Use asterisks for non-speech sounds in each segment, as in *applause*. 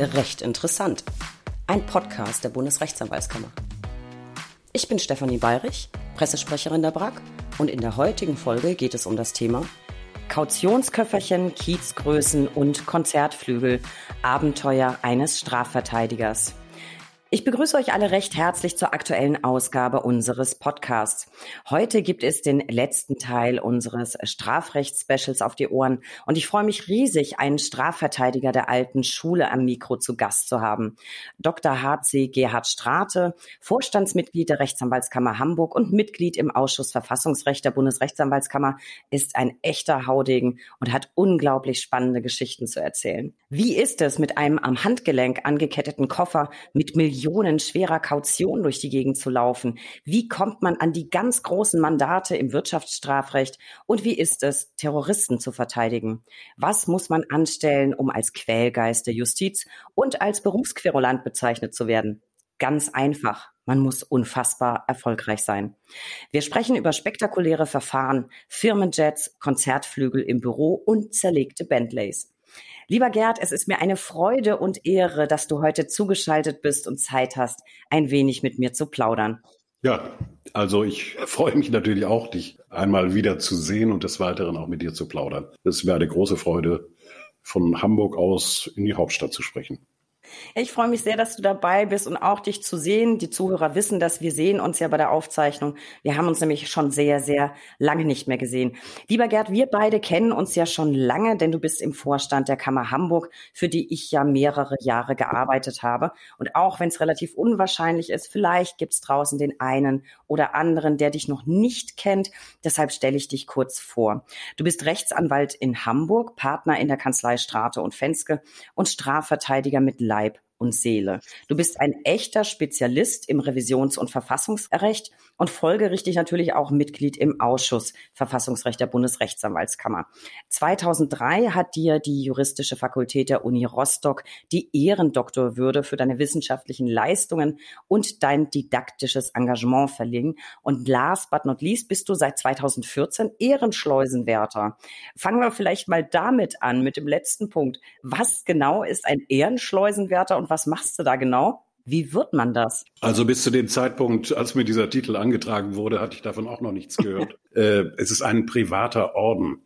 Recht interessant. Ein Podcast der Bundesrechtsanwaltskammer. Ich bin Stefanie Bayrich, Pressesprecherin der BRAG und in der heutigen Folge geht es um das Thema Kautionsköfferchen, Kiezgrößen und Konzertflügel, Abenteuer eines Strafverteidigers. Ich begrüße euch alle recht herzlich zur aktuellen Ausgabe unseres Podcasts. Heute gibt es den letzten Teil unseres Strafrechtsspecials auf die Ohren und ich freue mich riesig, einen Strafverteidiger der alten Schule am Mikro zu Gast zu haben. Dr. HC Gerhard Strate, Vorstandsmitglied der Rechtsanwaltskammer Hamburg und Mitglied im Ausschuss Verfassungsrecht der Bundesrechtsanwaltskammer, ist ein echter Haudegen und hat unglaublich spannende Geschichten zu erzählen. Wie ist es mit einem am Handgelenk angeketteten Koffer mit Millionen Millionen schwerer Kaution durch die Gegend zu laufen? Wie kommt man an die ganz großen Mandate im Wirtschaftsstrafrecht? Und wie ist es, Terroristen zu verteidigen? Was muss man anstellen, um als Quälgeist der Justiz und als Berufsquerulant bezeichnet zu werden? Ganz einfach. Man muss unfassbar erfolgreich sein. Wir sprechen über spektakuläre Verfahren, Firmenjets, Konzertflügel im Büro und zerlegte Bentleys. Lieber Gerd, es ist mir eine Freude und Ehre, dass du heute zugeschaltet bist und Zeit hast, ein wenig mit mir zu plaudern. Ja, also ich freue mich natürlich auch, dich einmal wieder zu sehen und des Weiteren auch mit dir zu plaudern. Es wäre eine große Freude, von Hamburg aus in die Hauptstadt zu sprechen. Ich freue mich sehr, dass du dabei bist und auch dich zu sehen. Die Zuhörer wissen, dass wir sehen uns ja bei der Aufzeichnung. Wir haben uns nämlich schon sehr, sehr lange nicht mehr gesehen. Lieber Gerd, wir beide kennen uns ja schon lange, denn du bist im Vorstand der Kammer Hamburg, für die ich ja mehrere Jahre gearbeitet habe. Und auch wenn es relativ unwahrscheinlich ist, vielleicht gibt es draußen den einen oder anderen, der dich noch nicht kennt. Deshalb stelle ich dich kurz vor. Du bist Rechtsanwalt in Hamburg, Partner in der Kanzlei Strate und Fenske und Strafverteidiger mit Leib Leib und Seele. Du bist ein echter Spezialist im Revisions- und Verfassungsrecht und folgerichtig natürlich auch Mitglied im Ausschuss Verfassungsrecht der Bundesrechtsanwaltskammer. 2003 hat dir die juristische Fakultät der Uni Rostock die Ehrendoktorwürde für deine wissenschaftlichen Leistungen und dein didaktisches Engagement verliehen. Und last but not least bist du seit 2014 Ehrenschleusenwärter. Fangen wir vielleicht mal damit an, mit dem letzten Punkt. Was genau ist ein Ehrenschleusenwärter und was machst du da genau? Wie wird man das? Also bis zu dem Zeitpunkt, als mir dieser Titel angetragen wurde, hatte ich davon auch noch nichts gehört. *laughs* äh, es ist ein privater Orden,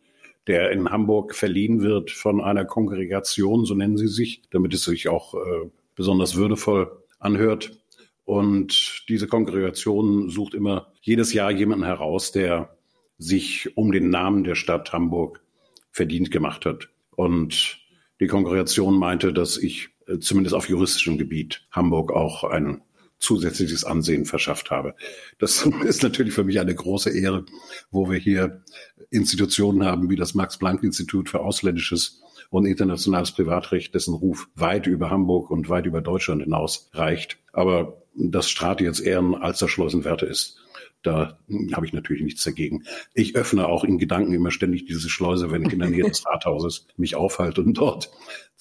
der in Hamburg verliehen wird von einer Kongregation, so nennen sie sich, damit es sich auch äh, besonders würdevoll anhört. Und diese Kongregation sucht immer jedes Jahr jemanden heraus, der sich um den Namen der Stadt Hamburg verdient gemacht hat. Und die Kongregation meinte, dass ich zumindest auf juristischem Gebiet Hamburg auch ein zusätzliches Ansehen verschafft habe. Das *laughs* ist natürlich für mich eine große Ehre, wo wir hier Institutionen haben wie das Max-Planck-Institut für ausländisches und internationales Privatrecht, dessen Ruf weit über Hamburg und weit über Deutschland hinaus reicht. Aber dass Strate jetzt eher ein Alsterschleusenwärter ist, da habe ich natürlich nichts dagegen. Ich öffne auch in Gedanken immer ständig diese Schleuse, wenn ich in der Nähe des Rathauses mich aufhalte und dort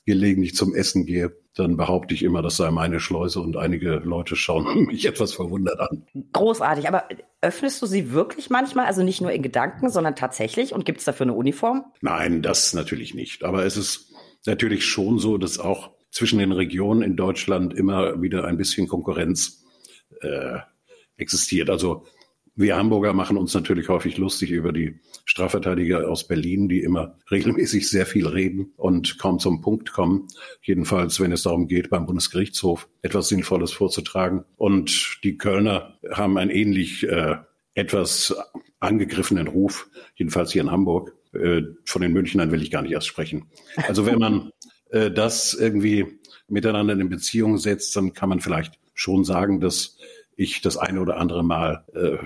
gelegentlich zum Essen gehe, dann behaupte ich immer, das sei meine Schleuse und einige Leute schauen *laughs* mich etwas verwundert an. Großartig, aber öffnest du sie wirklich manchmal, also nicht nur in Gedanken, sondern tatsächlich und gibt es dafür eine Uniform? Nein, das natürlich nicht. Aber es ist natürlich schon so, dass auch zwischen den Regionen in Deutschland immer wieder ein bisschen Konkurrenz äh, existiert. Also wir Hamburger machen uns natürlich häufig lustig über die Strafverteidiger aus Berlin, die immer regelmäßig sehr viel reden und kaum zum Punkt kommen. Jedenfalls, wenn es darum geht, beim Bundesgerichtshof etwas Sinnvolles vorzutragen. Und die Kölner haben einen ähnlich äh, etwas angegriffenen Ruf, jedenfalls hier in Hamburg. Äh, von den Münchnern will ich gar nicht erst sprechen. Also wenn man äh, das irgendwie miteinander in Beziehung setzt, dann kann man vielleicht schon sagen, dass ich das eine oder andere Mal, äh,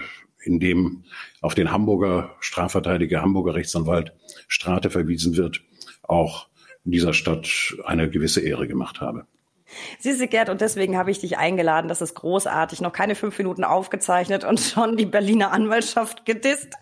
in dem auf den Hamburger Strafverteidiger, Hamburger Rechtsanwalt Strate verwiesen wird, auch in dieser Stadt eine gewisse Ehre gemacht habe. Siehst du, Gerd, und deswegen habe ich dich eingeladen. Das ist großartig. Noch keine fünf Minuten aufgezeichnet und schon die Berliner Anwaltschaft gedisst.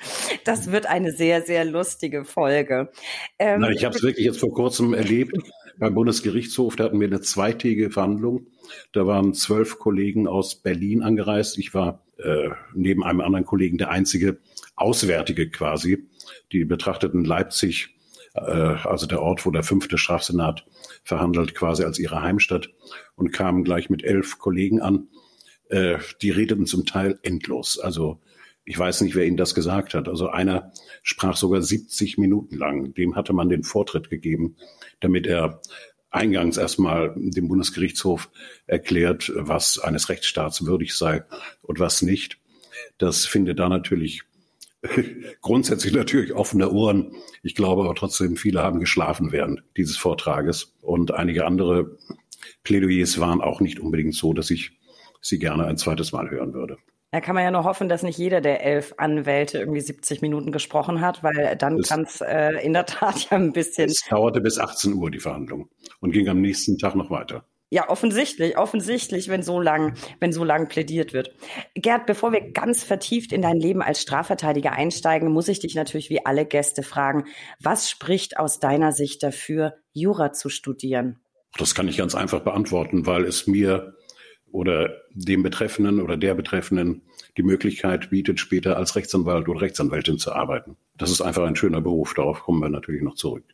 Das wird eine sehr, sehr lustige Folge. Ähm, Nein, ich habe es wirklich jetzt vor kurzem erlebt beim Bundesgerichtshof. Da hatten wir eine zweitägige Verhandlung. Da waren zwölf Kollegen aus Berlin angereist. Ich war äh, neben einem anderen Kollegen der einzige Auswärtige quasi. Die betrachteten Leipzig äh, also der Ort, wo der fünfte Strafsenat verhandelt, quasi als ihre Heimstatt und kamen gleich mit elf Kollegen an. Äh, die redeten zum Teil endlos. Also ich weiß nicht, wer Ihnen das gesagt hat. Also einer sprach sogar 70 Minuten lang. Dem hatte man den Vortritt gegeben, damit er eingangs erstmal dem Bundesgerichtshof erklärt, was eines Rechtsstaats würdig sei und was nicht. Das findet da natürlich *laughs* grundsätzlich natürlich offene Ohren. Ich glaube aber trotzdem, viele haben geschlafen während dieses Vortrages und einige andere Plädoyers waren auch nicht unbedingt so, dass ich sie gerne ein zweites Mal hören würde. Da kann man ja nur hoffen, dass nicht jeder der elf Anwälte irgendwie 70 Minuten gesprochen hat, weil dann kann es äh, in der Tat *laughs* ja ein bisschen. Es dauerte bis 18 Uhr die Verhandlung und ging am nächsten Tag noch weiter. Ja, offensichtlich, offensichtlich, wenn so lang, wenn so lang plädiert wird. Gerd, bevor wir ganz vertieft in dein Leben als Strafverteidiger einsteigen, muss ich dich natürlich wie alle Gäste fragen, was spricht aus deiner Sicht dafür, Jura zu studieren? Das kann ich ganz einfach beantworten, weil es mir oder dem Betreffenden oder der Betreffenden die Möglichkeit bietet, später als Rechtsanwalt oder Rechtsanwältin zu arbeiten. Das ist einfach ein schöner Beruf. Darauf kommen wir natürlich noch zurück.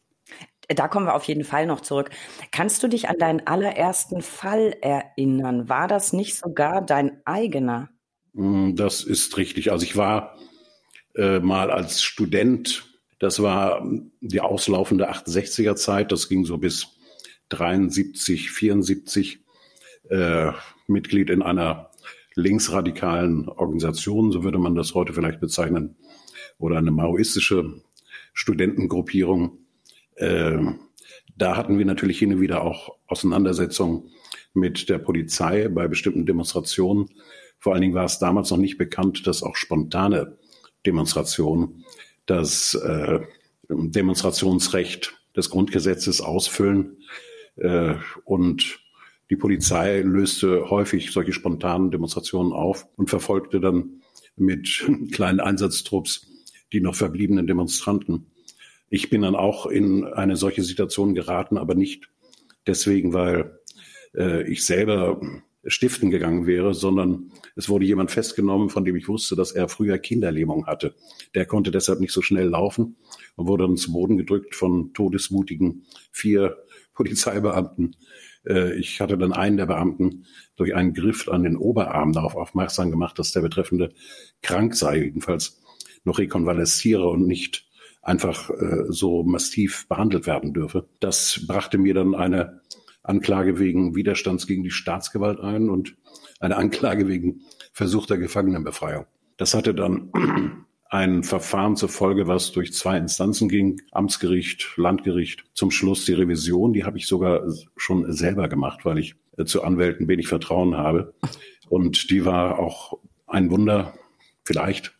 Da kommen wir auf jeden Fall noch zurück. Kannst du dich an deinen allerersten Fall erinnern? War das nicht sogar dein eigener? Mm, das ist richtig. Also ich war äh, mal als Student, das war die auslaufende 68er Zeit, das ging so bis 73, 74, äh, Mitglied in einer linksradikalen Organisation, so würde man das heute vielleicht bezeichnen, oder eine maoistische Studentengruppierung. Äh, da hatten wir natürlich hin und wieder auch Auseinandersetzungen mit der Polizei bei bestimmten Demonstrationen. Vor allen Dingen war es damals noch nicht bekannt, dass auch spontane Demonstrationen das äh, Demonstrationsrecht des Grundgesetzes ausfüllen äh, und die Polizei löste häufig solche spontanen Demonstrationen auf und verfolgte dann mit *laughs* kleinen Einsatztrupps die noch verbliebenen Demonstranten. Ich bin dann auch in eine solche Situation geraten, aber nicht deswegen, weil äh, ich selber stiften gegangen wäre, sondern es wurde jemand festgenommen, von dem ich wusste, dass er früher Kinderlähmung hatte. Der konnte deshalb nicht so schnell laufen und wurde dann zu Boden gedrückt von todesmutigen vier *laughs* Polizeibeamten. Äh, ich hatte dann einen der Beamten durch einen Griff an den Oberarm darauf aufmerksam gemacht, dass der Betreffende krank sei, jedenfalls noch rekonvalesziere und nicht einfach äh, so massiv behandelt werden dürfe. Das brachte mir dann eine Anklage wegen Widerstands gegen die Staatsgewalt ein und eine Anklage wegen versuchter Gefangenenbefreiung. Das hatte dann ein Verfahren zur Folge, was durch zwei Instanzen ging, Amtsgericht, Landgericht, zum Schluss die Revision, die habe ich sogar schon selber gemacht, weil ich äh, zu Anwälten wenig Vertrauen habe. Und die war auch ein Wunder, vielleicht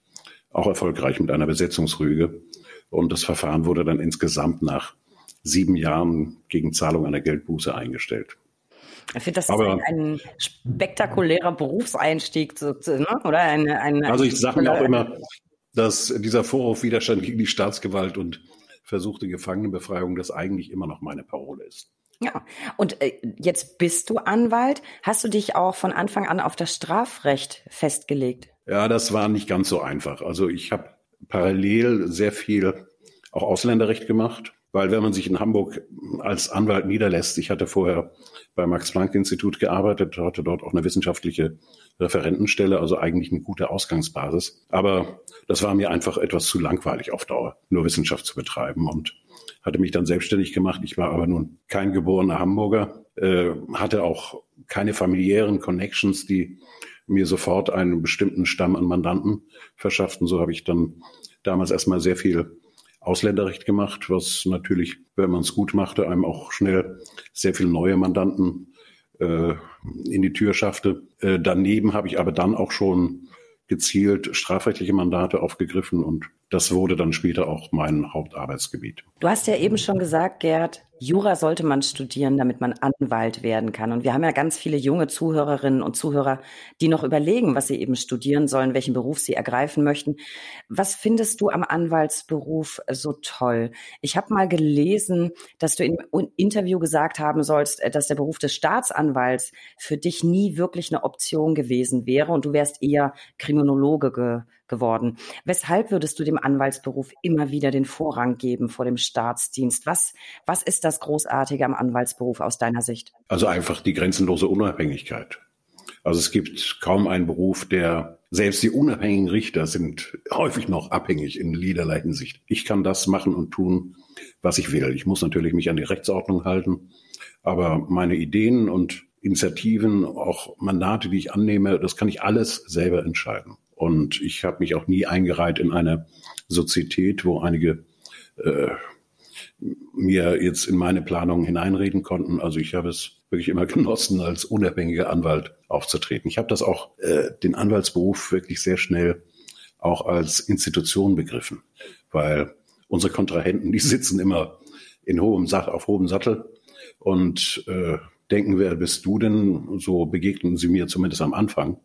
auch erfolgreich mit einer Besetzungsrüge. Und das Verfahren wurde dann insgesamt nach sieben Jahren gegen Zahlung einer Geldbuße eingestellt. Ich finde, das Aber, ist ein, ein, spektakulärer Berufseinstieg, ne? oder? Eine, eine, also ich sage mir auch immer, dass dieser Vorwurf Widerstand gegen die Staatsgewalt und versuchte Gefangenenbefreiung das eigentlich immer noch meine Parole ist. Ja, und äh, jetzt bist du Anwalt. Hast du dich auch von Anfang an auf das Strafrecht festgelegt? Ja, das war nicht ganz so einfach. Also ich habe parallel sehr viel auch Ausländerrecht gemacht, weil wenn man sich in Hamburg als Anwalt niederlässt, ich hatte vorher beim Max-Planck-Institut gearbeitet, hatte dort auch eine wissenschaftliche Referentenstelle, also eigentlich eine gute Ausgangsbasis. Aber das war mir einfach etwas zu langweilig auf Dauer, nur Wissenschaft zu betreiben und hatte mich dann selbstständig gemacht. Ich war aber nun kein geborener Hamburger, äh, hatte auch keine familiären Connections, die mir sofort einen bestimmten Stamm an Mandanten verschafften. So habe ich dann damals erstmal sehr viel Ausländerrecht gemacht, was natürlich, wenn man es gut machte, einem auch schnell sehr viele neue Mandanten äh, in die Tür schaffte. Äh, daneben habe ich aber dann auch schon gezielt strafrechtliche Mandate aufgegriffen und das wurde dann später auch mein Hauptarbeitsgebiet. Du hast ja eben schon gesagt, Gerd, Jura sollte man studieren, damit man Anwalt werden kann. Und wir haben ja ganz viele junge Zuhörerinnen und Zuhörer, die noch überlegen, was sie eben studieren sollen, welchen Beruf sie ergreifen möchten. Was findest du am Anwaltsberuf so toll? Ich habe mal gelesen, dass du im Interview gesagt haben sollst, äh, dass der Beruf des Staatsanwalts für dich nie wirklich eine Option gewesen wäre und du wärst eher Kriminologe ge geworden. Weshalb würdest du dem Anwaltsberuf immer wieder den Vorrang geben vor dem Staatsdienst? Was, was ist das Großartige am Anwaltsberuf aus deiner Sicht? Also einfach die grenzenlose Unabhängigkeit. Also es gibt kaum einen Beruf, der selbst die unabhängigen Richter sind häufig noch abhängig in jederlei Hinsicht. Ich kann das machen und tun, was ich will. Ich muss natürlich mich an die Rechtsordnung halten, aber meine Ideen und Initiativen, auch Mandate, die ich annehme, das kann ich alles selber entscheiden. Und ich habe mich auch nie eingereiht in eine Sozietät, wo einige äh, mir jetzt in meine Planung hineinreden konnten. Also ich habe es wirklich immer *laughs* genossen, als unabhängiger Anwalt aufzutreten. Ich habe das auch, äh, den Anwaltsberuf wirklich sehr schnell auch als Institution begriffen, weil unsere Kontrahenten, die *laughs* sitzen immer in hohem Sach auf hohem Sattel und äh, denken, wer bist du denn? So begegnen sie mir zumindest am Anfang,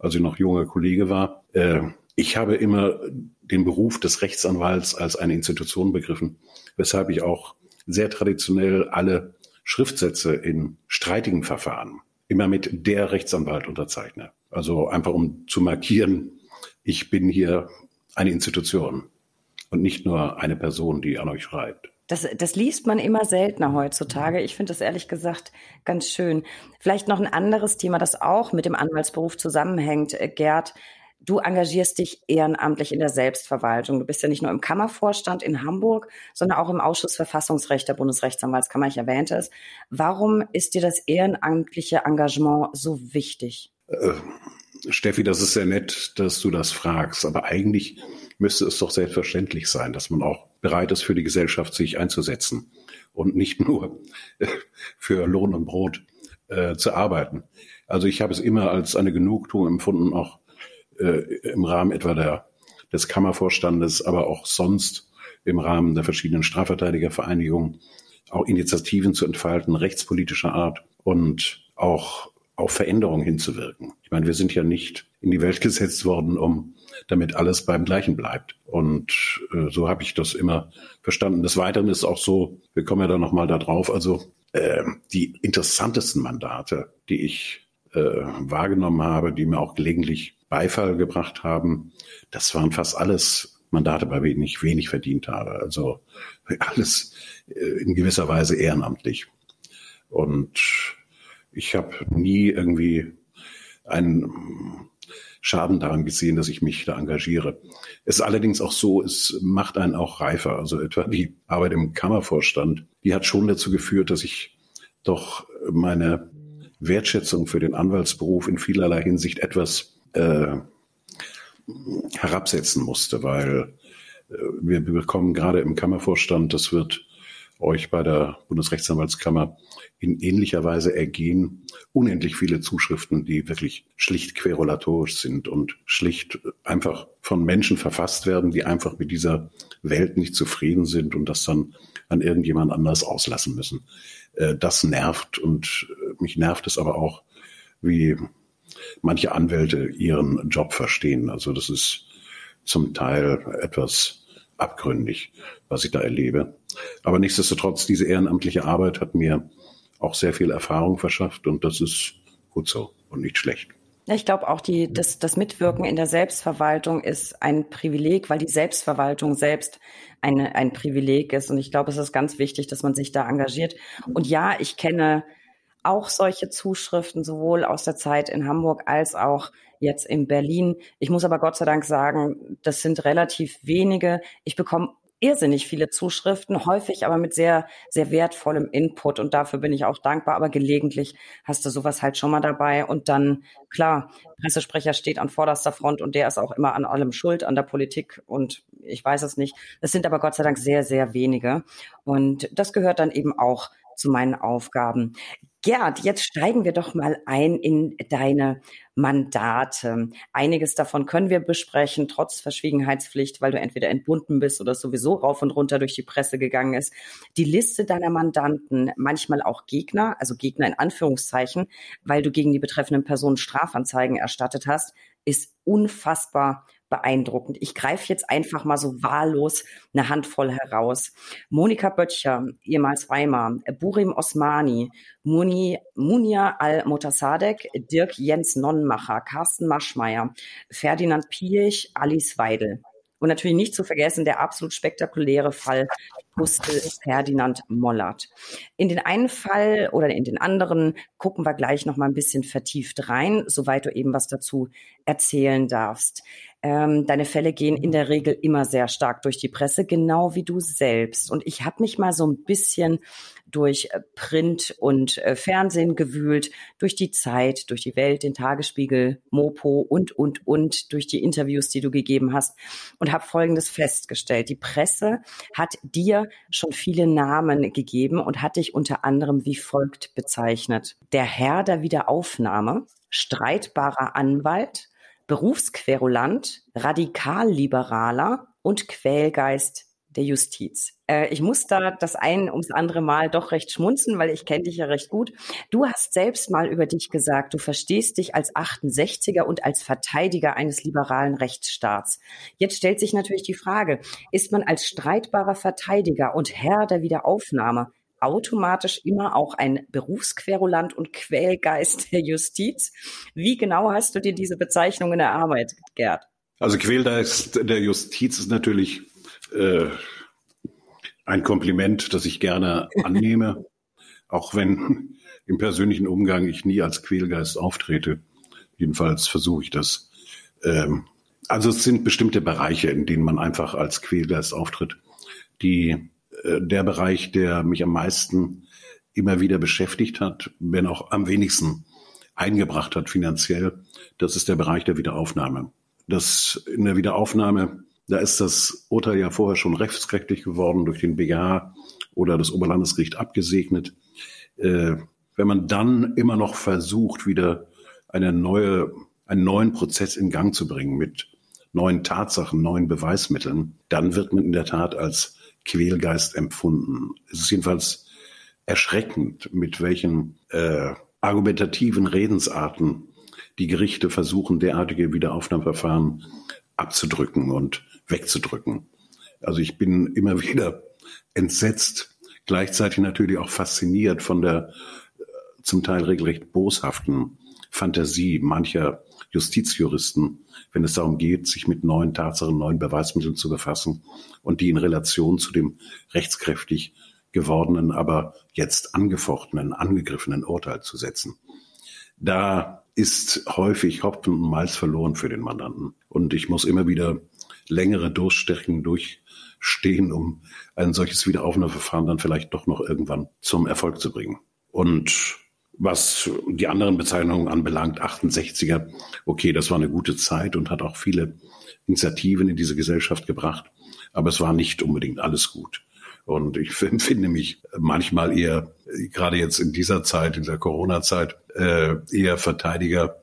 als ich noch junger Kollege war. Äh, ich habe immer den Beruf des Rechtsanwalts als eine Institution begriffen, weshalb ich auch sehr traditionell alle Schriftsätze in streitigen Verfahren immer mit der Rechtsanwalt unterzeichne. Also einfach um zu markieren, ich bin hier eine Institution und nicht nur eine Person, die an euch schreibt. Das, das liest man immer seltener heutzutage. Ich finde das ehrlich gesagt ganz schön. Vielleicht noch ein anderes Thema, das auch mit dem Anwaltsberuf zusammenhängt, äh, Gerd. Du engagierst dich ehrenamtlich in der Selbstverwaltung. Du bist ja nicht nur im Kammervorstand in Hamburg, sondern auch im Ausschuss Verfassungsrecht der Bundesrechtsanwaltskammer. Ich erwähnte es. Warum ist dir das ehrenamtliche Engagement so wichtig? Steffi, das ist sehr nett, dass du das fragst. Aber eigentlich müsste es doch selbstverständlich sein, dass man auch bereit ist, für die Gesellschaft sich einzusetzen und nicht nur *laughs* für Lohn und Brot äh, zu arbeiten. Also ich habe es immer als eine Genugtuung empfunden, auch äh, im Rahmen etwa der, des Kammervorstandes, aber auch sonst im Rahmen der verschiedenen Strafverteidigervereinigungen auch Initiativen zu entfalten, rechtspolitischer Art und auch auf Veränderungen hinzuwirken. Ich meine, wir sind ja nicht in die Welt *laughs* gesetzt worden, um damit alles beim Gleichen bleibt. Und äh, so habe ich das immer verstanden. Des Weiteren ist auch so, wir kommen ja da nochmal da drauf, also äh, die interessantesten Mandate, die ich äh, wahrgenommen habe, die mir auch gelegentlich Beifall gebracht haben, das waren fast alles Mandate, bei denen ich wenig verdient habe. Also *laughs* alles äh, in gewisser Weise ehrenamtlich. Und ich habe nie irgendwie einen Schaden daran gesehen, dass ich mich da engagiere. Es ist allerdings auch so, es macht einen auch reifer. Also etwa die Arbeit im Kammervorstand, die hat schon dazu geführt, dass ich doch meine Wertschätzung für den Anwaltsberuf in vielerlei Hinsicht etwas äh, herabsetzen musste, weil äh, wir bekommen gerade im Kammervorstand, das wird euch bei der Bundesrechtsanwaltskammer in ähnlicher Weise ergehen, unendlich viele Zuschriften, die wirklich schlicht querulatorisch sind und schlicht einfach von Menschen verfasst werden, die einfach mit dieser Welt nicht zufrieden sind und das dann an irgendjemand anders auslassen müssen. Äh, das nervt und äh, mich nervt es aber auch, wie manche Anwälte ihren Job verstehen. Also das ist zum Teil etwas abgründig, was ich da erlebe. Aber nichtsdestotrotz, diese ehrenamtliche Arbeit hat mir auch sehr viel Erfahrung verschafft und das ist gut so und nicht schlecht. Ich glaube auch, die, das, das Mitwirken in der Selbstverwaltung ist ein Privileg, weil die Selbstverwaltung selbst eine, ein Privileg ist. Und ich glaube, es ist ganz wichtig, dass man sich da engagiert. Und ja, ich kenne auch solche Zuschriften, sowohl aus der Zeit in Hamburg als auch jetzt in Berlin. Ich muss aber Gott sei Dank sagen, das sind relativ wenige. Ich bekomme irrsinnig viele Zuschriften, häufig aber mit sehr, sehr wertvollem Input und dafür bin ich auch dankbar. Aber gelegentlich hast du sowas halt schon mal dabei und dann, klar, Pressesprecher steht an vorderster Front und der ist auch immer an allem schuld, an der Politik und ich weiß es nicht. Das sind aber Gott sei Dank sehr, sehr wenige und das gehört dann eben auch zu meinen Aufgaben. Gerd, jetzt steigen wir doch mal ein in deine Mandate. Einiges davon können wir besprechen, trotz Verschwiegenheitspflicht, weil du entweder entbunden bist oder sowieso rauf und runter durch die Presse gegangen ist. Die Liste deiner Mandanten, manchmal auch Gegner, also Gegner in Anführungszeichen, weil du gegen die betreffenden Personen Strafanzeigen erstattet hast, ist unfassbar beeindruckend. Ich greife jetzt einfach mal so wahllos eine Handvoll heraus. Monika Böttcher, ehemals Weimar, Burim Osmani, Muni, Munia Al-Motassadek, Dirk Jens Nonnenmacher, Carsten Maschmeyer, Ferdinand Piech, Alice Weidel. Und natürlich nicht zu vergessen der absolut spektakuläre Fall Gustl Ferdinand Mollert. In den einen Fall oder in den anderen gucken wir gleich noch mal ein bisschen vertieft rein, soweit du eben was dazu erzählen darfst. Ähm, deine Fälle gehen in der Regel immer sehr stark durch die Presse, genau wie du selbst. Und ich habe mich mal so ein bisschen durch äh, Print und äh, Fernsehen gewühlt, durch die Zeit, durch die Welt, den Tagesspiegel, Mopo und, und, und, durch die Interviews, die du gegeben hast und habe Folgendes festgestellt. Die Presse hat dir schon viele Namen gegeben und hat dich unter anderem wie folgt bezeichnet. Der Herr der Wiederaufnahme, streitbarer Anwalt, Berufsquerulant, Radikalliberaler und Quälgeist der Justiz. Äh, ich muss da das ein ums andere Mal doch recht schmunzen, weil ich kenne dich ja recht gut. Du hast selbst mal über dich gesagt, du verstehst dich als 68er und als Verteidiger eines liberalen Rechtsstaats. Jetzt stellt sich natürlich die Frage, ist man als streitbarer Verteidiger und Herr der Wiederaufnahme automatisch immer auch ein Berufsquerulant und Quälgeist der Justiz? Wie genau hast du dir diese Bezeichnungen erarbeitet, Gerd? Also Quälgeist der Justiz ist natürlich äh, ein Kompliment, das ich gerne *laughs* annehme, auch wenn im persönlichen Umgang ich nie als Quälgeist auftrete. Jedenfalls versuche ich das. Ähm, also es sind bestimmte Bereiche, in denen man einfach als Quälgeist auftritt. Die, der Bereich, der mich am meisten immer wieder beschäftigt hat, wenn auch am wenigsten eingebracht hat finanziell, das ist der Bereich der Wiederaufnahme. Das in der Wiederaufnahme da ist das Urteil ja vorher schon rechtskräftig geworden durch den BGH oder das Oberlandesgericht abgesegnet. Äh, wenn man dann immer noch versucht, wieder eine neue, einen neuen Prozess in Gang zu bringen mit neuen Tatsachen, neuen Beweismitteln, dann wird man in der Tat als Quälgeist empfunden. Es ist jedenfalls erschreckend, mit welchen äh, argumentativen Redensarten die Gerichte versuchen, derartige Wiederaufnahmeverfahren abzudrücken und wegzudrücken. Also ich bin immer wieder entsetzt, gleichzeitig natürlich auch fasziniert von der äh, zum Teil regelrecht boshaften Fantasie mancher Justizjuristen, wenn es darum geht, sich mit neuen Tatsachen, neuen Beweismitteln zu befassen und die in Relation zu dem rechtskräftig gewordenen, aber jetzt angefochtenen, angegriffenen Urteil zu setzen. Da ist häufig Hopfen und Malz verloren für den Mandanten. Und ich muss immer wieder längere Durststrecken durchstehen, um ein solches Wiederaufnahmeverfahren dann vielleicht doch noch irgendwann zum Erfolg zu bringen. Und was die anderen Bezeichnungen anbelangt, 68er, okay, das war eine gute Zeit und hat auch viele Initiativen in diese Gesellschaft gebracht, aber es war nicht unbedingt alles gut. Und ich *laughs* empfinde mich manchmal eher, gerade jetzt in dieser Zeit, in der Corona-Zeit, äh, eher Verteidiger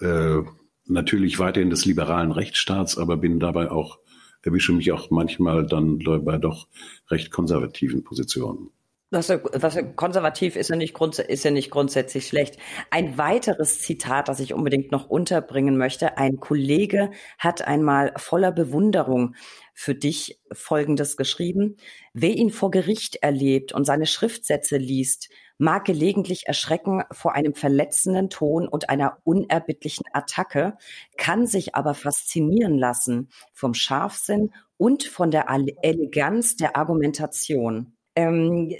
äh, natürlich weiterhin des liberalen Rechtsstaats, aber bin dabei auch, erwische mich auch manchmal dann bei doch recht konservativen Positionen. Was, was konservativ ist ja, nicht ist ja nicht grundsätzlich schlecht. Ein weiteres Zitat, das ich unbedingt noch unterbringen möchte. Ein Kollege hat einmal voller Bewunderung für dich Folgendes geschrieben. Wer ihn vor Gericht erlebt und seine Schriftsätze liest, mag gelegentlich erschrecken vor einem verletzenden Ton und einer unerbittlichen Attacke, kann sich aber faszinieren lassen vom Scharfsinn und von der Eleganz der Argumentation. Ähm,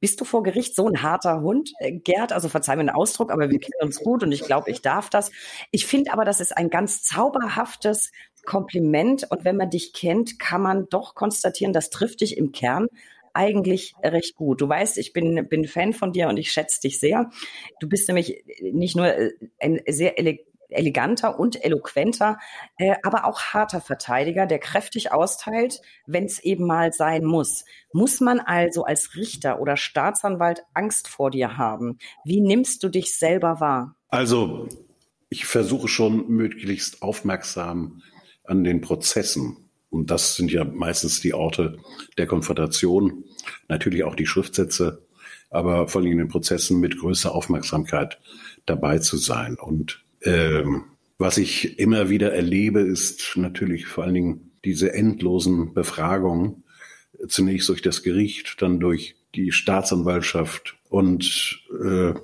bist du vor Gericht so ein harter Hund, äh, Gerd? Also verzeih mir den Ausdruck, aber wir kennen uns gut und ich glaube, ich darf das. Ich finde aber, das ist ein ganz zauberhaftes Kompliment und wenn man dich kennt, kann man doch konstatieren, das trifft dich im Kern eigentlich recht gut. Du weißt, ich bin, bin Fan von dir und ich schätze dich sehr. Du bist nämlich nicht nur äh, ein sehr eleganter eleganter und eloquenter, äh, aber auch harter Verteidiger, der kräftig austeilt, wenn es eben mal sein muss. Muss man also als Richter oder Staatsanwalt Angst vor dir haben? Wie nimmst du dich selber wahr? Also, ich versuche schon möglichst aufmerksam an den Prozessen. Und das sind ja meistens die Orte der Konfrontation, natürlich auch die Schriftsätze, aber vor allem in den Prozessen mit größter Aufmerksamkeit dabei zu sein. Und ähm, Was ich immer wieder erlebe, ist natürlich vor allen Dingen diese endlosen Befragungen, zunächst durch das Gericht, dann durch die Staatsanwaltschaft und äh,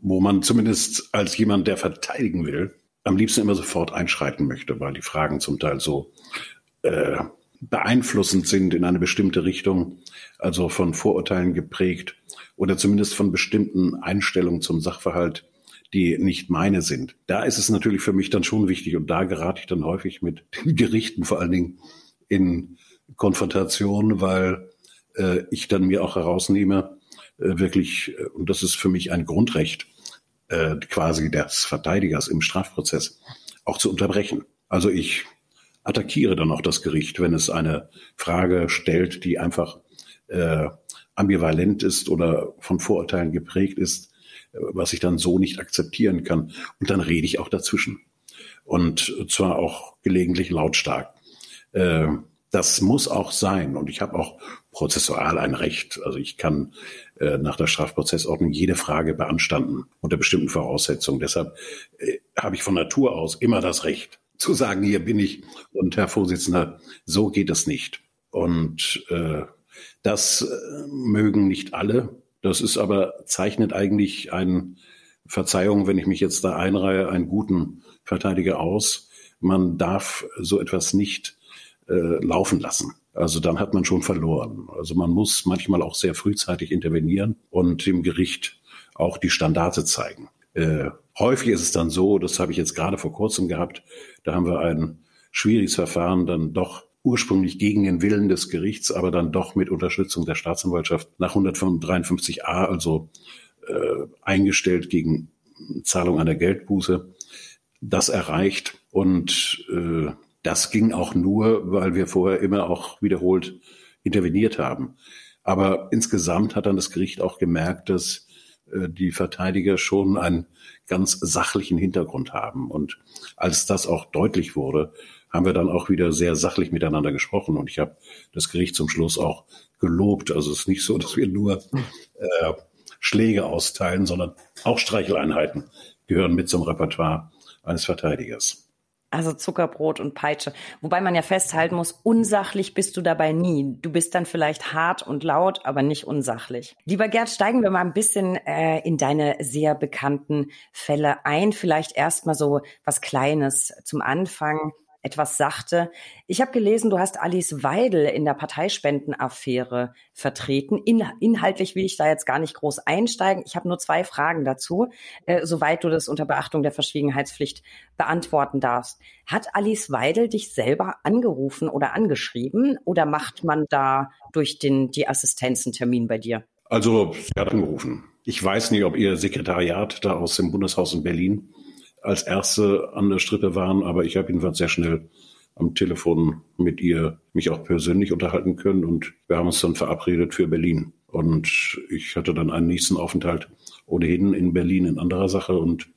wo man zumindest als jemand, der verteidigen will, am liebsten immer sofort einschreiten möchte, weil die Fragen zum Teil so äh, beeinflussend sind in eine bestimmte Richtung, also von Vorurteilen geprägt oder zumindest von bestimmten Einstellungen zum Sachverhalt, die nicht meine sind. Da ist es natürlich für mich dann schon wichtig und da gerate ich dann häufig mit *laughs* den Gerichten vor allen Dingen in Konfrontation, weil äh, ich dann mir auch herausnehme, äh, wirklich, äh, und das ist für mich ein Grundrecht, äh, quasi des Verteidigers im Strafprozess, auch zu unterbrechen. Also ich attackiere dann auch das Gericht, wenn es eine Frage stellt, die einfach äh, ambivalent ist oder von Vorurteilen geprägt ist, was ich dann so nicht akzeptieren kann. Und dann rede ich auch dazwischen. Und zwar auch gelegentlich lautstark. Äh, das muss auch sein. Und ich habe auch prozessual ein Recht. Also ich kann äh, nach der Strafprozessordnung jede Frage beanstanden unter bestimmten Voraussetzungen. Deshalb äh, habe ich von Natur aus immer das Recht, zu sagen, hier bin ich und Herr Vorsitzender, so geht es nicht. Und äh, das äh, mögen nicht alle. Das ist aber, zeichnet eigentlich ein, Verzeihung, wenn ich mich jetzt da einreihe, einen guten Verteidiger aus. Man darf so etwas nicht äh, laufen lassen. Also dann hat man schon verloren. Also man muss manchmal auch sehr frühzeitig intervenieren und dem Gericht auch die Standarte zeigen. Äh, häufig ist es dann so, das habe ich jetzt gerade vor kurzem gehabt, da haben wir ein schwieriges Verfahren dann doch ursprünglich gegen den Willen des Gerichts, aber dann doch mit Unterstützung der Staatsanwaltschaft nach 153a, also äh, eingestellt gegen Zahlung einer Geldbuße, das erreicht. Und äh, das ging auch nur, weil wir vorher immer auch wiederholt interveniert haben. Aber insgesamt hat dann das Gericht auch gemerkt, dass äh, die Verteidiger schon einen ganz sachlichen Hintergrund haben. Und als das auch deutlich wurde, haben wir dann auch wieder sehr sachlich miteinander gesprochen. Und ich habe das Gericht zum Schluss auch gelobt. Also es ist nicht so, dass wir nur äh, Schläge austeilen, sondern auch Streicheleinheiten gehören mit zum Repertoire eines Verteidigers. Also Zuckerbrot und Peitsche. Wobei man ja festhalten muss, unsachlich bist du dabei nie. Du bist dann vielleicht hart und laut, aber nicht unsachlich. Lieber Gerd, steigen wir mal ein bisschen äh, in deine sehr bekannten Fälle ein. Vielleicht erstmal so was Kleines zum Anfang etwas sachte. Ich habe gelesen, du hast Alice Weidel in der Parteispendenaffäre vertreten. In, inhaltlich will ich da jetzt gar nicht groß einsteigen. Ich habe nur zwei Fragen dazu, äh, soweit du das unter Beachtung der Verschwiegenheitspflicht beantworten darfst. Hat Alice Weidel dich selber angerufen oder angeschrieben oder macht man da durch den, die Assistenzentermin bei dir? Also, sie hat angerufen. Ich weiß nicht, ob ihr Sekretariat da aus dem Bundeshaus in Berlin als Erste an der Strippe waren, aber ich habe jedenfalls sehr schnell am Telefon mit ihr mich auch persönlich unterhalten können und wir haben uns dann verabredet für Berlin. Und ich hatte dann einen nächsten Aufenthalt ohnehin in Berlin in anderer Sache und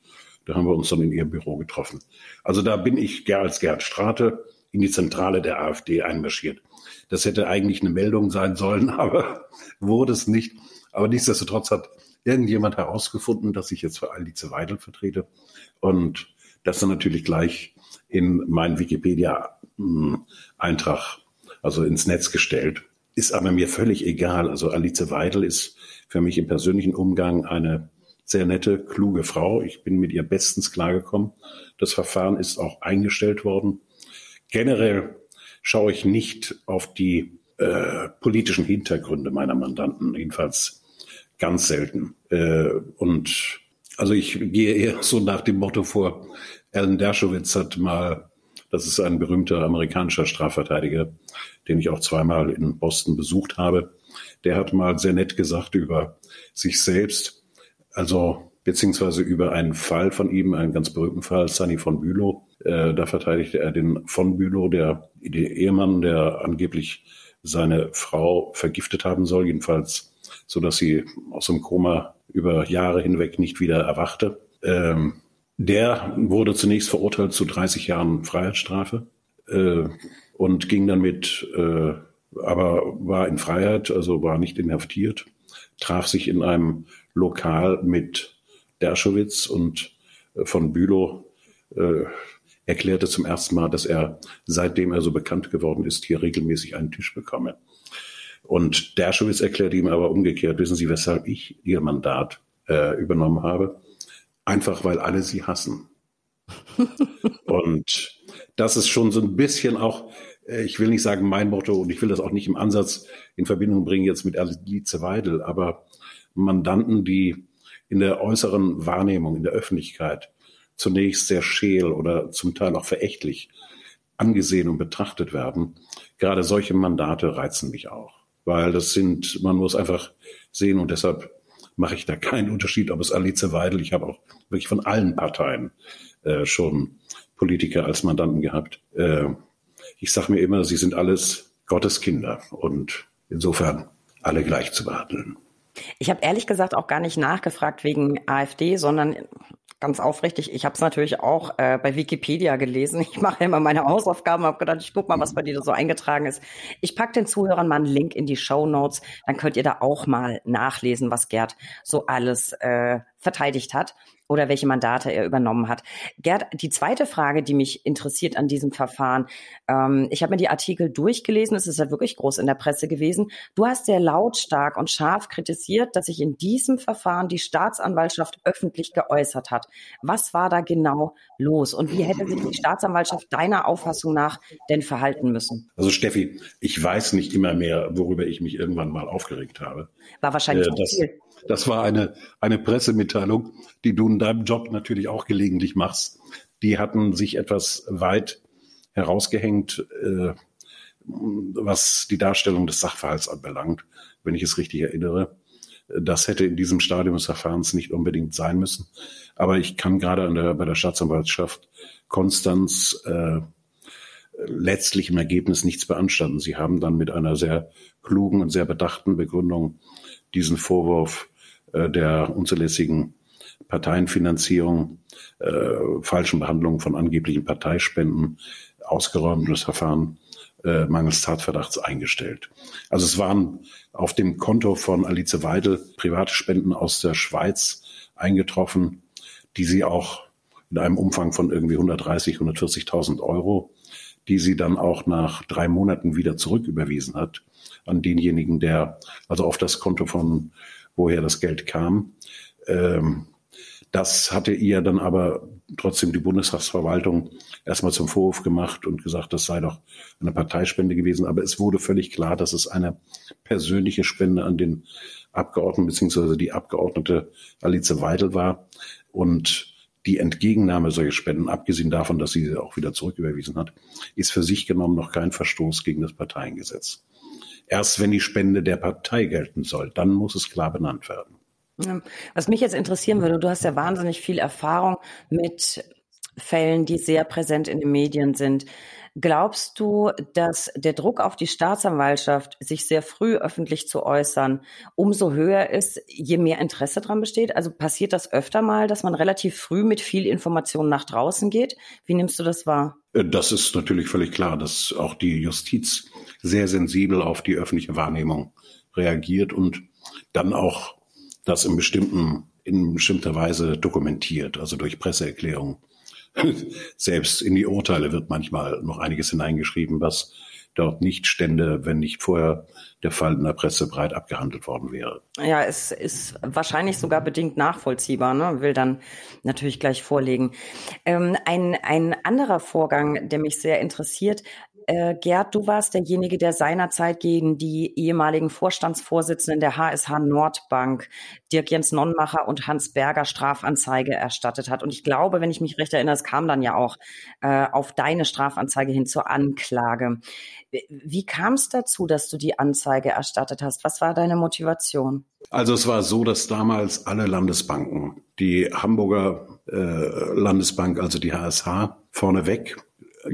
da haben wir uns dann in ihr Büro getroffen. Also da bin ich als Gerhard Strate in die Zentrale der AfD einmarschiert. Das hätte eigentlich eine Meldung sein sollen, *laughs* aber wurde es nicht. Aber nichtsdestotrotz hat irgendjemand herausgefunden, dass ich jetzt für Alice Weidel vertrete und das dann natürlich gleich in meinen Wikipedia-Eintrag, also ins Netz gestellt. Ist aber mir völlig egal. Also Alice Weidel ist für mich im persönlichen Umgang eine sehr nette, kluge Frau. Ich bin mit ihr bestens klargekommen. Das Verfahren ist auch eingestellt worden. Generell schaue ich nicht auf die äh, politischen Hintergründe meiner Mandanten, jedenfalls ganz selten. Äh, und also ich gehe eher so nach dem Motto vor, Alan Dershowitz hat mal, das ist ein berühmter amerikanischer Strafverteidiger, den ich auch zweimal in Boston besucht habe, der hat mal sehr nett gesagt über sich selbst, also beziehungsweise über einen Fall von ihm, einen ganz berühmten Fall, Sunny von Bülow. Äh, da verteidigte er den von Bülow, der, der Ehemann, der angeblich seine Frau vergiftet haben soll, jedenfalls so dass sie aus dem Koma über Jahre hinweg nicht wieder erwachte. Ähm, der wurde zunächst verurteilt zu 30 Jahren Freiheitsstrafe äh, und ging dann mit, äh, aber war in Freiheit, also war nicht inhaftiert, traf sich in einem Lokal mit Derschowitz und äh, von Bülow. Äh, erklärte zum ersten Mal, dass er, seitdem er so bekannt geworden ist, hier regelmäßig einen Tisch bekomme. Und Dershowitz erklärte ihm aber umgekehrt, wissen Sie, weshalb ich Ihr Mandat äh, übernommen habe? Einfach, weil alle Sie hassen. *laughs* und das ist schon so ein bisschen auch, äh, ich will nicht sagen mein Motto und ich will das auch nicht im Ansatz in Verbindung bringen jetzt mit Alice Weidel, aber Mandanten, die in der äußeren Wahrnehmung, in der Öffentlichkeit zunächst sehr scheel oder zum Teil auch verächtlich angesehen und betrachtet werden, gerade solche Mandate reizen mich auch, weil das sind, man muss einfach sehen und deshalb mache ich da keinen Unterschied, ob es Alice Weidel, ich habe auch wirklich von allen Parteien äh, schon Politiker als Mandanten gehabt. Äh, ich sage mir immer, sie sind alles Gottes Kinder und insofern alle gleich zu behandeln. Ich habe ehrlich gesagt auch gar nicht nachgefragt wegen AfD, sondern ganz aufrichtig, ich habe es natürlich auch äh, bei Wikipedia gelesen. Ich mache immer meine Hausaufgaben, habe gedacht, ich guck mal, was bei dir so eingetragen ist. Ich pack den Zuhörern mal einen Link in die Show Notes, dann könnt ihr da auch mal nachlesen, was Gerd so alles äh, verteidigt hat oder welche Mandate er übernommen hat. Gerd, die zweite Frage, die mich interessiert an diesem Verfahren, ähm, ich habe mir die Artikel durchgelesen, es ist ja wirklich groß in der Presse gewesen. Du hast sehr lautstark und scharf kritisiert, dass sich in diesem Verfahren die Staatsanwaltschaft öffentlich geäußert hat. Was war da genau los und wie hätte sich die Staatsanwaltschaft deiner Auffassung nach denn verhalten müssen? Also Steffi, ich weiß nicht immer mehr, worüber ich mich irgendwann mal aufgeregt habe. War wahrscheinlich äh, das, viel. Das war eine, eine Pressemitteilung, die du in deinem Job natürlich auch gelegentlich machst. Die hatten sich etwas weit herausgehängt, äh, was die Darstellung des Sachverhalts anbelangt, wenn ich es richtig erinnere. Das hätte in diesem Stadium des Verfahrens nicht unbedingt sein müssen. Aber ich kann gerade an der, bei der Staatsanwaltschaft Konstanz äh, letztlich im Ergebnis nichts beanstanden. Sie haben dann mit einer sehr klugen und sehr bedachten Begründung diesen Vorwurf äh, der unzulässigen Parteienfinanzierung, äh, falschen Behandlung von angeblichen Parteispenden ausgeräumt und das Verfahren äh, mangels Tatverdachts eingestellt. Also es waren auf dem Konto von Alice Weidel private Spenden aus der Schweiz eingetroffen, die sie auch in einem Umfang von irgendwie 130, 140.000 Euro, die sie dann auch nach drei Monaten wieder zurücküberwiesen hat an denjenigen, der also auf das Konto von woher das Geld kam. Ähm, das hatte ihr dann aber trotzdem die Bundestagsverwaltung erstmal zum Vorwurf gemacht und gesagt, das sei doch eine Parteispende gewesen. Aber es wurde völlig klar, dass es eine persönliche Spende an den Abgeordneten beziehungsweise die Abgeordnete Alice Weidel war. Und die Entgegennahme solcher Spenden, abgesehen davon, dass sie sie auch wieder zurücküberwiesen hat, ist für sich genommen noch kein Verstoß gegen das Parteiengesetz. Erst wenn die Spende der Partei gelten soll, dann muss es klar benannt werden. Was mich jetzt interessieren würde, du hast ja wahnsinnig viel Erfahrung mit Fällen, die sehr präsent in den Medien sind. Glaubst du, dass der Druck auf die Staatsanwaltschaft, sich sehr früh öffentlich zu äußern, umso höher ist, je mehr Interesse daran besteht? Also passiert das öfter mal, dass man relativ früh mit viel Information nach draußen geht? Wie nimmst du das wahr? Äh, das ist natürlich völlig klar, dass auch die Justiz sehr sensibel auf die öffentliche Wahrnehmung reagiert und dann auch das in bestimmten in bestimmter Weise dokumentiert, also durch Presseerklärungen *laughs* Selbst in die Urteile wird manchmal noch einiges hineingeschrieben, was dort nicht stände, wenn nicht vorher der Fall in der Presse breit abgehandelt worden wäre. Ja, es ist wahrscheinlich sogar bedingt nachvollziehbar, ne? will dann natürlich gleich vorlegen. Ähm, ein, ein anderer Vorgang, der mich sehr interessiert, äh, Gerd, du warst derjenige, der seinerzeit gegen die ehemaligen Vorstandsvorsitzenden der HSH Nordbank, Dirk Jens Nonnmacher und Hans Berger, Strafanzeige erstattet hat. Und ich glaube, wenn ich mich recht erinnere, es kam dann ja auch äh, auf deine Strafanzeige hin zur Anklage. Wie kam es dazu, dass du die Anzeige erstattet hast? Was war deine Motivation? Also es war so, dass damals alle Landesbanken, die Hamburger äh, Landesbank, also die HSH, vorneweg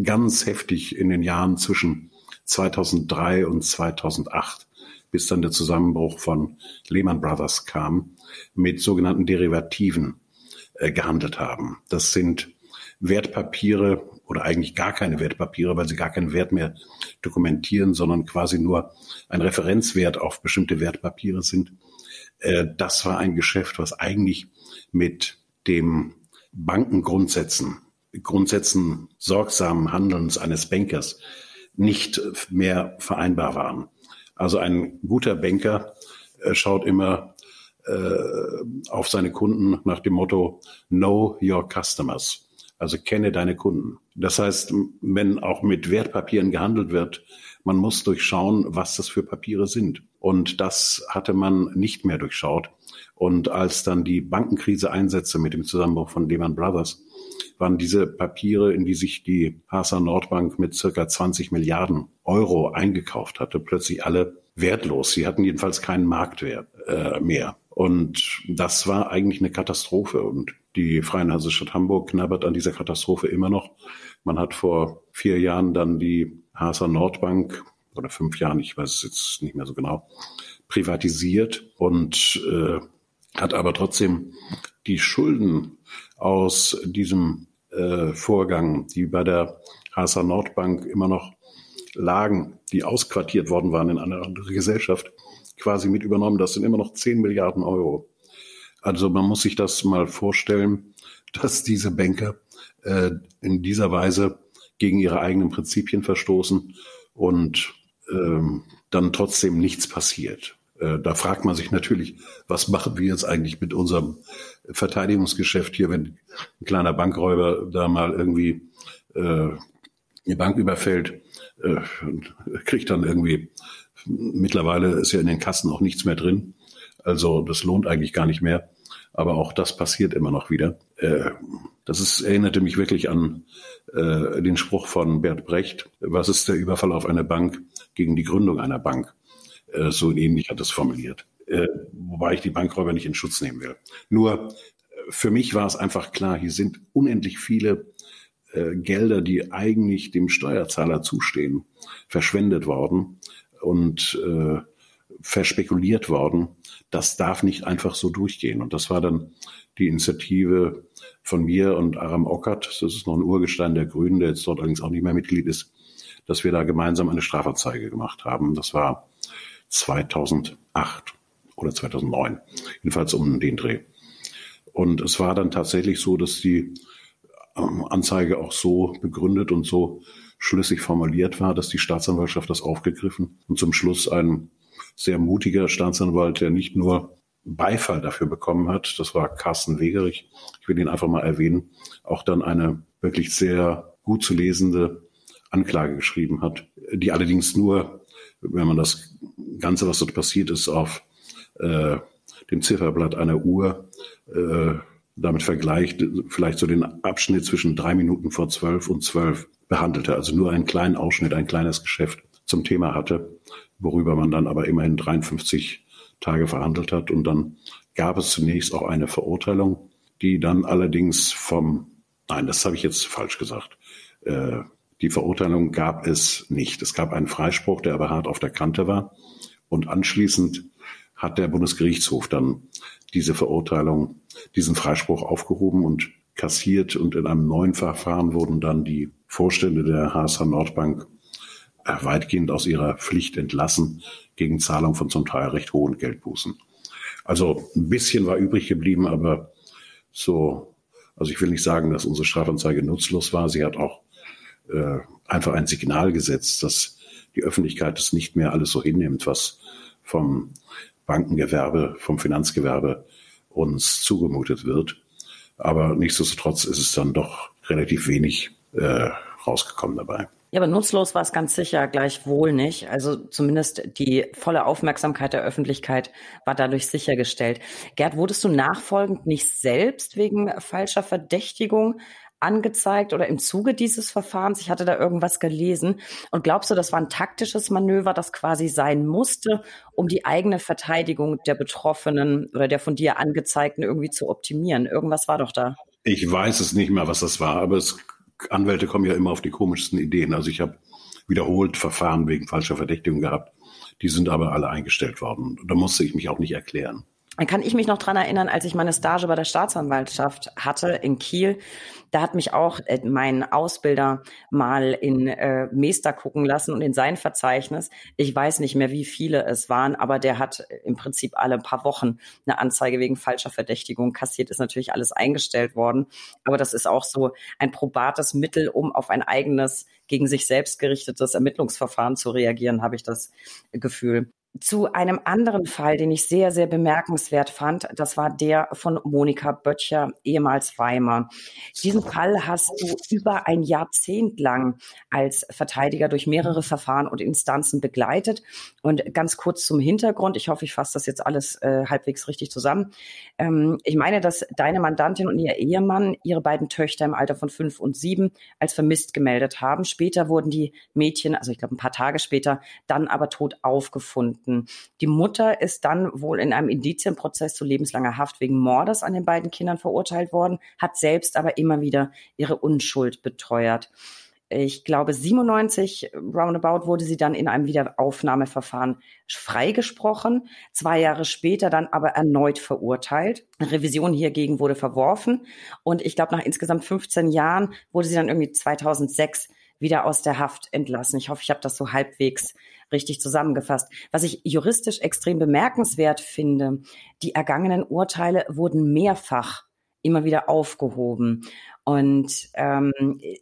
ganz heftig in den Jahren zwischen 2003 und 2008, bis dann der Zusammenbruch von Lehman Brothers kam, mit sogenannten Derivativen äh, gehandelt haben. Das sind Wertpapiere oder eigentlich gar keine Wertpapiere, weil sie gar keinen Wert mehr dokumentieren, sondern quasi nur ein Referenzwert auf bestimmte Wertpapiere sind. Äh, das war ein Geschäft, was eigentlich mit dem Bankengrundsätzen Grundsätzen sorgsamen Handelns eines Bankers nicht mehr vereinbar waren. Also ein guter Banker äh, schaut immer äh, auf seine Kunden nach dem Motto Know Your Customers. Also kenne deine Kunden. Das heißt, wenn auch mit Wertpapieren gehandelt wird, man muss durchschauen, was das für Papiere sind. Und das hatte man nicht mehr durchschaut. Und als dann die Bankenkrise einsetzte mit dem Zusammenbruch von Lehman Brothers, waren diese Papiere, in die sich die Hasa Nordbank mit circa 20 Milliarden Euro eingekauft hatte, plötzlich alle wertlos. Sie hatten jedenfalls keinen Marktwert äh, mehr. Und das war eigentlich eine Katastrophe. Und die Freien Hansestadt Hamburg knabbert an dieser Katastrophe immer noch. Man hat vor vier Jahren dann die Hasa Nordbank oder fünf Jahren, ich weiß es jetzt nicht mehr so genau, privatisiert und äh, hat aber trotzdem die Schulden aus diesem äh, Vorgang, die bei der Hasa Nordbank immer noch lagen, die ausquartiert worden waren in eine andere Gesellschaft, quasi mit übernommen. Das sind immer noch 10 Milliarden Euro. Also man muss sich das mal vorstellen, dass diese Banker äh, in dieser Weise gegen ihre eigenen Prinzipien verstoßen und ähm, dann trotzdem nichts passiert. Äh, da fragt man sich natürlich, was machen wir jetzt eigentlich mit unserem Verteidigungsgeschäft hier, wenn ein kleiner Bankräuber da mal irgendwie äh, eine Bank überfällt, äh, kriegt dann irgendwie, mittlerweile ist ja in den Kassen auch nichts mehr drin. Also das lohnt eigentlich gar nicht mehr. Aber auch das passiert immer noch wieder. Äh, das ist, erinnerte mich wirklich an äh, den Spruch von Bert Brecht. Was ist der Überfall auf eine Bank gegen die Gründung einer Bank? Äh, so ähnlich hat es formuliert. Äh, wobei ich die Bankräuber nicht in Schutz nehmen will. Nur äh, für mich war es einfach klar, hier sind unendlich viele Gelder, die eigentlich dem Steuerzahler zustehen, verschwendet worden und verspekuliert worden. Das darf nicht einfach so durchgehen. Und das war dann die Initiative von mir und Aram Ockert, das ist noch ein Urgestein der Grünen, der jetzt dort allerdings auch nicht mehr Mitglied ist, dass wir da gemeinsam eine Strafanzeige gemacht haben. Das war 2008 oder 2009, jedenfalls um den Dreh. Und es war dann tatsächlich so, dass die ähm, Anzeige auch so begründet und so schlüssig formuliert war, dass die Staatsanwaltschaft das aufgegriffen und zum Schluss ein sehr mutiger Staatsanwalt, der nicht nur Beifall dafür bekommen hat, das war Carsten Wegerich, ich will ihn einfach mal erwähnen, auch dann eine wirklich sehr gut zu lesende Anklage geschrieben hat, die allerdings nur, wenn man das Ganze, was dort passiert ist, auf äh, dem Zifferblatt einer Uhr äh, damit vergleicht, vielleicht so den Abschnitt zwischen drei Minuten vor zwölf und zwölf behandelte, also nur einen kleinen Ausschnitt, ein kleines Geschäft zum Thema hatte, worüber man dann aber immerhin 53 Tage verhandelt hat. Und dann gab es zunächst auch eine Verurteilung, die dann allerdings vom, nein, das habe ich jetzt falsch gesagt, äh, die Verurteilung gab es nicht. Es gab einen Freispruch, der aber hart auf der Kante war. Und anschließend hat der Bundesgerichtshof dann diese Verurteilung, diesen Freispruch aufgehoben und kassiert. Und in einem neuen Verfahren wurden dann die Vorstände der HSH Nordbank weitgehend aus ihrer Pflicht entlassen gegen Zahlung von zum Teil recht hohen Geldbußen. Also ein bisschen war übrig geblieben, aber so, also ich will nicht sagen, dass unsere Strafanzeige nutzlos war. Sie hat auch äh, einfach ein Signal gesetzt, dass die Öffentlichkeit es nicht mehr alles so hinnimmt, was vom Bankengewerbe, vom Finanzgewerbe uns zugemutet wird. Aber nichtsdestotrotz ist es dann doch relativ wenig äh, rausgekommen dabei. Ja, aber nutzlos war es ganz sicher gleichwohl nicht. Also zumindest die volle Aufmerksamkeit der Öffentlichkeit war dadurch sichergestellt. Gerd, wurdest du nachfolgend nicht selbst wegen falscher Verdächtigung angezeigt oder im Zuge dieses Verfahrens? Ich hatte da irgendwas gelesen. Und glaubst du, das war ein taktisches Manöver, das quasi sein musste, um die eigene Verteidigung der Betroffenen oder der von dir Angezeigten irgendwie zu optimieren? Irgendwas war doch da. Ich weiß es nicht mehr, was das war, aber es Anwälte kommen ja immer auf die komischsten Ideen. Also ich habe wiederholt Verfahren wegen falscher Verdächtigung gehabt. Die sind aber alle eingestellt worden. Da musste ich mich auch nicht erklären. Dann kann ich mich noch dran erinnern, als ich meine Stage bei der Staatsanwaltschaft hatte in Kiel. Da hat mich auch äh, mein Ausbilder mal in äh, Meester gucken lassen und in sein Verzeichnis. Ich weiß nicht mehr, wie viele es waren, aber der hat im Prinzip alle paar Wochen eine Anzeige wegen falscher Verdächtigung kassiert. Ist natürlich alles eingestellt worden. Aber das ist auch so ein probates Mittel, um auf ein eigenes gegen sich selbst gerichtetes Ermittlungsverfahren zu reagieren, habe ich das Gefühl zu einem anderen Fall, den ich sehr, sehr bemerkenswert fand. Das war der von Monika Böttcher, ehemals Weimar. Diesen Fall hast du über ein Jahrzehnt lang als Verteidiger durch mehrere Verfahren und Instanzen begleitet. Und ganz kurz zum Hintergrund. Ich hoffe, ich fasse das jetzt alles äh, halbwegs richtig zusammen. Ähm, ich meine, dass deine Mandantin und ihr Ehemann ihre beiden Töchter im Alter von fünf und sieben als vermisst gemeldet haben. Später wurden die Mädchen, also ich glaube ein paar Tage später, dann aber tot aufgefunden gefunden. Die Mutter ist dann wohl in einem Indizienprozess zu lebenslanger Haft wegen Mordes an den beiden Kindern verurteilt worden, hat selbst aber immer wieder ihre Unschuld beteuert. Ich glaube, 97 roundabout wurde sie dann in einem Wiederaufnahmeverfahren freigesprochen, zwei Jahre später dann aber erneut verurteilt. Revision hiergegen wurde verworfen und ich glaube, nach insgesamt 15 Jahren wurde sie dann irgendwie 2006 wieder aus der Haft entlassen. Ich hoffe, ich habe das so halbwegs richtig zusammengefasst. Was ich juristisch extrem bemerkenswert finde, die ergangenen Urteile wurden mehrfach immer wieder aufgehoben. Und ähm,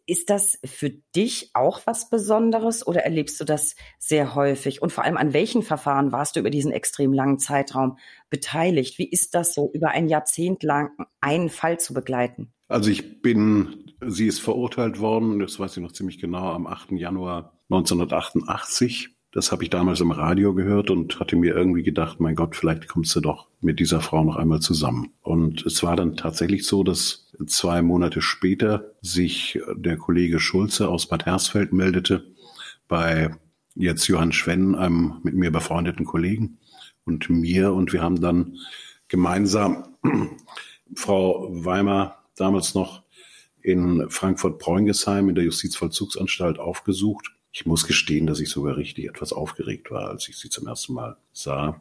ist das für dich auch was Besonderes oder erlebst du das sehr häufig? Und vor allem an welchen Verfahren warst du über diesen extrem langen Zeitraum beteiligt? Wie ist das so, über ein Jahrzehnt lang einen Fall zu begleiten? Also ich bin, sie ist verurteilt worden, das weiß ich noch ziemlich genau, am 8. Januar 1988 das habe ich damals im Radio gehört und hatte mir irgendwie gedacht, mein Gott, vielleicht kommst du doch mit dieser Frau noch einmal zusammen. Und es war dann tatsächlich so, dass zwei Monate später sich der Kollege Schulze aus Bad Hersfeld meldete bei jetzt Johann Schwenn, einem mit mir befreundeten Kollegen und mir. Und wir haben dann gemeinsam *clears throat* Frau Weimar damals noch in Frankfurt-Preungesheim in der Justizvollzugsanstalt aufgesucht ich muss gestehen, dass ich sogar richtig etwas aufgeregt war, als ich sie zum ersten Mal sah.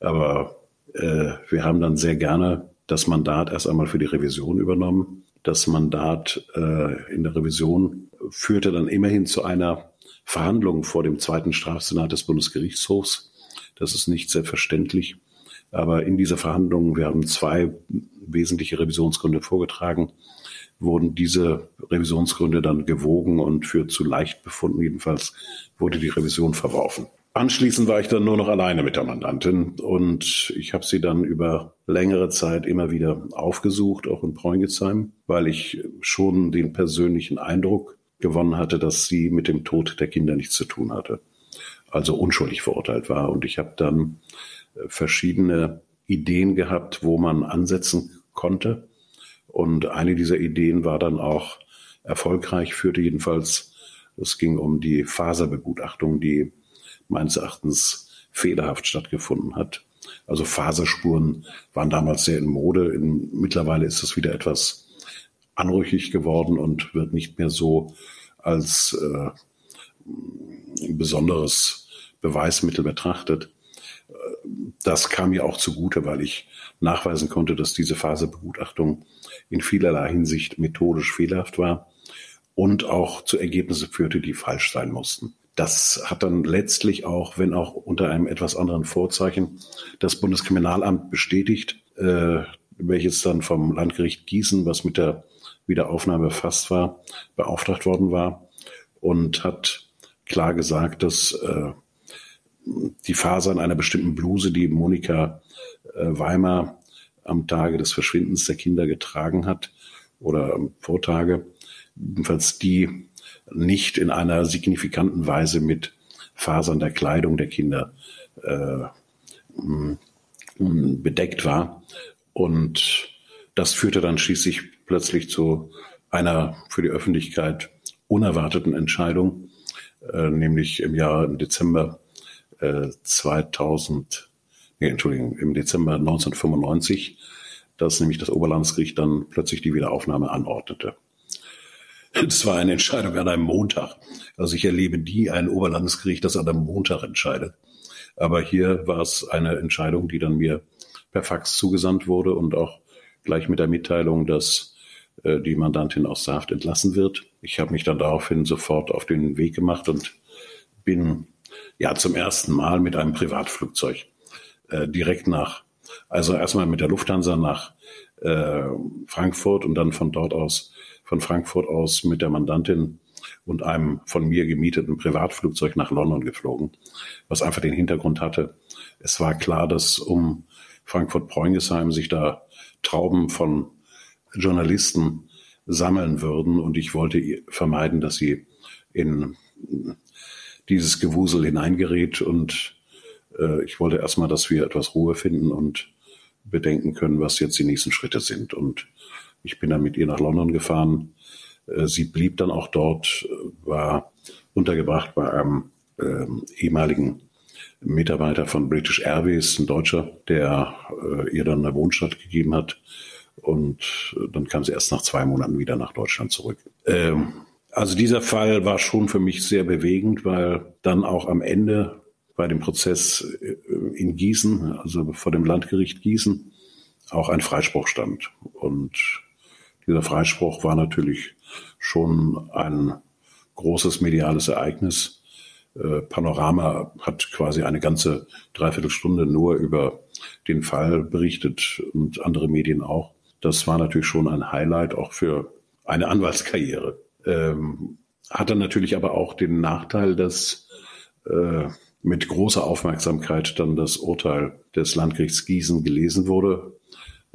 Aber äh, wir haben dann sehr gerne das Mandat erst einmal für die Revision übernommen. Das Mandat äh, in der Revision führte dann immerhin zu einer Verhandlung vor dem zweiten Strafsenat des Bundesgerichtshofs. Das ist nicht selbstverständlich. Aber in dieser Verhandlung, wir haben zwei wesentliche Revisionsgründe vorgetragen wurden diese Revisionsgründe dann gewogen und für zu leicht befunden. Jedenfalls wurde die Revision verworfen. Anschließend war ich dann nur noch alleine mit der Mandantin und ich habe sie dann über längere Zeit immer wieder aufgesucht, auch in Preungesheim, weil ich schon den persönlichen Eindruck gewonnen hatte, dass sie mit dem Tod der Kinder nichts zu tun hatte, also unschuldig verurteilt war. Und ich habe dann verschiedene Ideen gehabt, wo man ansetzen konnte. Und eine dieser Ideen war dann auch erfolgreich, führte jedenfalls, es ging um die Faserbegutachtung, die meines Erachtens fehlerhaft stattgefunden hat. Also Faserspuren waren damals sehr in Mode. In, mittlerweile ist es wieder etwas anrüchig geworden und wird nicht mehr so als äh, besonderes Beweismittel betrachtet. Das kam mir auch zugute, weil ich nachweisen konnte, dass diese Faserbegutachtung in vielerlei Hinsicht methodisch fehlerhaft war und auch zu Ergebnissen führte, die falsch sein mussten. Das hat dann letztlich auch, wenn auch unter einem etwas anderen Vorzeichen, das Bundeskriminalamt bestätigt, äh, welches dann vom Landgericht Gießen, was mit der Wiederaufnahme befasst war, beauftragt worden war und hat klar gesagt, dass äh, die Fasern einer bestimmten Bluse, die Monika äh, Weimar am Tage des Verschwindens der Kinder getragen hat oder am Vortage, jedenfalls die nicht in einer signifikanten Weise mit Fasern der Kleidung der Kinder äh, bedeckt war. Und das führte dann schließlich plötzlich zu einer für die Öffentlichkeit unerwarteten Entscheidung, äh, nämlich im Jahr im Dezember äh, 2000 nee, Entschuldigung, im Dezember 1995, dass nämlich das Oberlandesgericht dann plötzlich die Wiederaufnahme anordnete. Das war eine Entscheidung an einem Montag. Also ich erlebe nie ein Oberlandesgericht, das an einem Montag entscheidet. Aber hier war es eine Entscheidung, die dann mir per Fax zugesandt wurde und auch gleich mit der Mitteilung, dass äh, die Mandantin aus der Haft entlassen wird. Ich habe mich dann daraufhin sofort auf den Weg gemacht und bin ja zum ersten Mal mit einem Privatflugzeug äh, direkt nach, also erstmal mit der Lufthansa nach äh, Frankfurt und dann von dort aus, von Frankfurt aus mit der Mandantin und einem von mir gemieteten Privatflugzeug nach London geflogen, was einfach den Hintergrund hatte. Es war klar, dass um Frankfurt-Preungesheim sich da Trauben von Journalisten sammeln würden und ich wollte vermeiden, dass sie in dieses Gewusel hineingerät und äh, ich wollte erstmal, dass wir etwas Ruhe finden und bedenken können, was jetzt die nächsten Schritte sind. Und ich bin dann mit ihr nach London gefahren. Äh, sie blieb dann auch dort, war untergebracht bei einem äh, ehemaligen Mitarbeiter von British Airways, ein Deutscher, der äh, ihr dann eine Wohnstadt gegeben hat. Und äh, dann kam sie erst nach zwei Monaten wieder nach Deutschland zurück. Ähm, also dieser Fall war schon für mich sehr bewegend, weil dann auch am Ende bei dem Prozess äh, in Gießen, also vor dem Landgericht Gießen, auch ein Freispruch stand. Und dieser Freispruch war natürlich schon ein großes mediales Ereignis. Äh, Panorama hat quasi eine ganze Dreiviertelstunde nur über den Fall berichtet und andere Medien auch. Das war natürlich schon ein Highlight auch für eine Anwaltskarriere. Ähm, hatte natürlich aber auch den Nachteil, dass äh, mit großer Aufmerksamkeit dann das Urteil des Landgerichts Gießen gelesen wurde.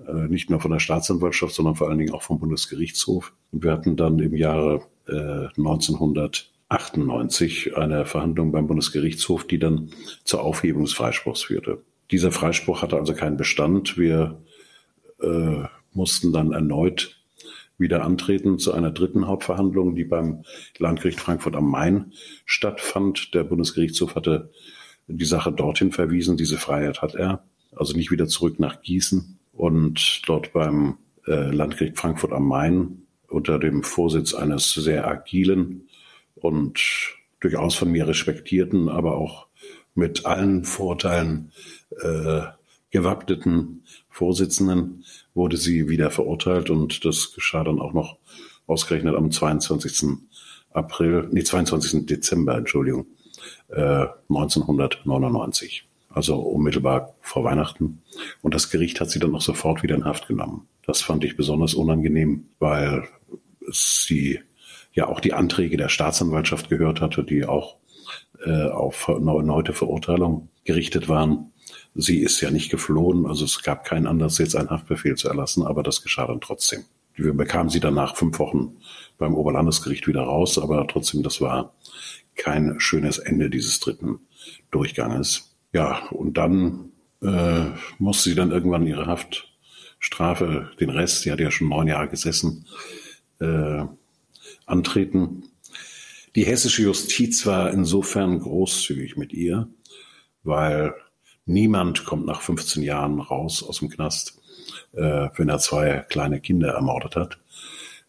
Äh, nicht nur von der Staatsanwaltschaft, sondern vor allen Dingen auch vom Bundesgerichtshof. Und wir hatten dann im Jahre äh, 1998 eine Verhandlung beim Bundesgerichtshof, die dann zur Aufhebung des Freispruchs führte. Dieser Freispruch hatte also keinen Bestand. Wir äh, mussten dann erneut wieder antreten zu einer dritten Hauptverhandlung, die beim Landgericht Frankfurt am Main stattfand. Der Bundesgerichtshof hatte die Sache dorthin verwiesen. Diese Freiheit hat er. Also nicht wieder zurück nach Gießen und dort beim äh, Landgericht Frankfurt am Main unter dem Vorsitz eines sehr agilen und durchaus von mir respektierten, aber auch mit allen Vorteilen äh, gewappneten Vorsitzenden wurde sie wieder verurteilt und das geschah dann auch noch ausgerechnet am 22. April, nee, 22. Dezember, Entschuldigung, äh, 1999. Also unmittelbar vor Weihnachten. Und das Gericht hat sie dann auch sofort wieder in Haft genommen. Das fand ich besonders unangenehm, weil sie ja auch die Anträge der Staatsanwaltschaft gehört hatte, die auch äh, auf erneute Verurteilung gerichtet waren. Sie ist ja nicht geflohen, also es gab keinen Anlass, jetzt einen Haftbefehl zu erlassen, aber das geschah dann trotzdem. Wir bekamen sie dann nach fünf Wochen beim Oberlandesgericht wieder raus, aber trotzdem, das war kein schönes Ende dieses dritten Durchganges. Ja, und dann äh, musste sie dann irgendwann ihre Haftstrafe, den Rest, sie hat ja schon neun Jahre gesessen, äh, antreten. Die hessische Justiz war insofern großzügig mit ihr, weil Niemand kommt nach 15 Jahren raus aus dem Knast, äh, wenn er zwei kleine Kinder ermordet hat.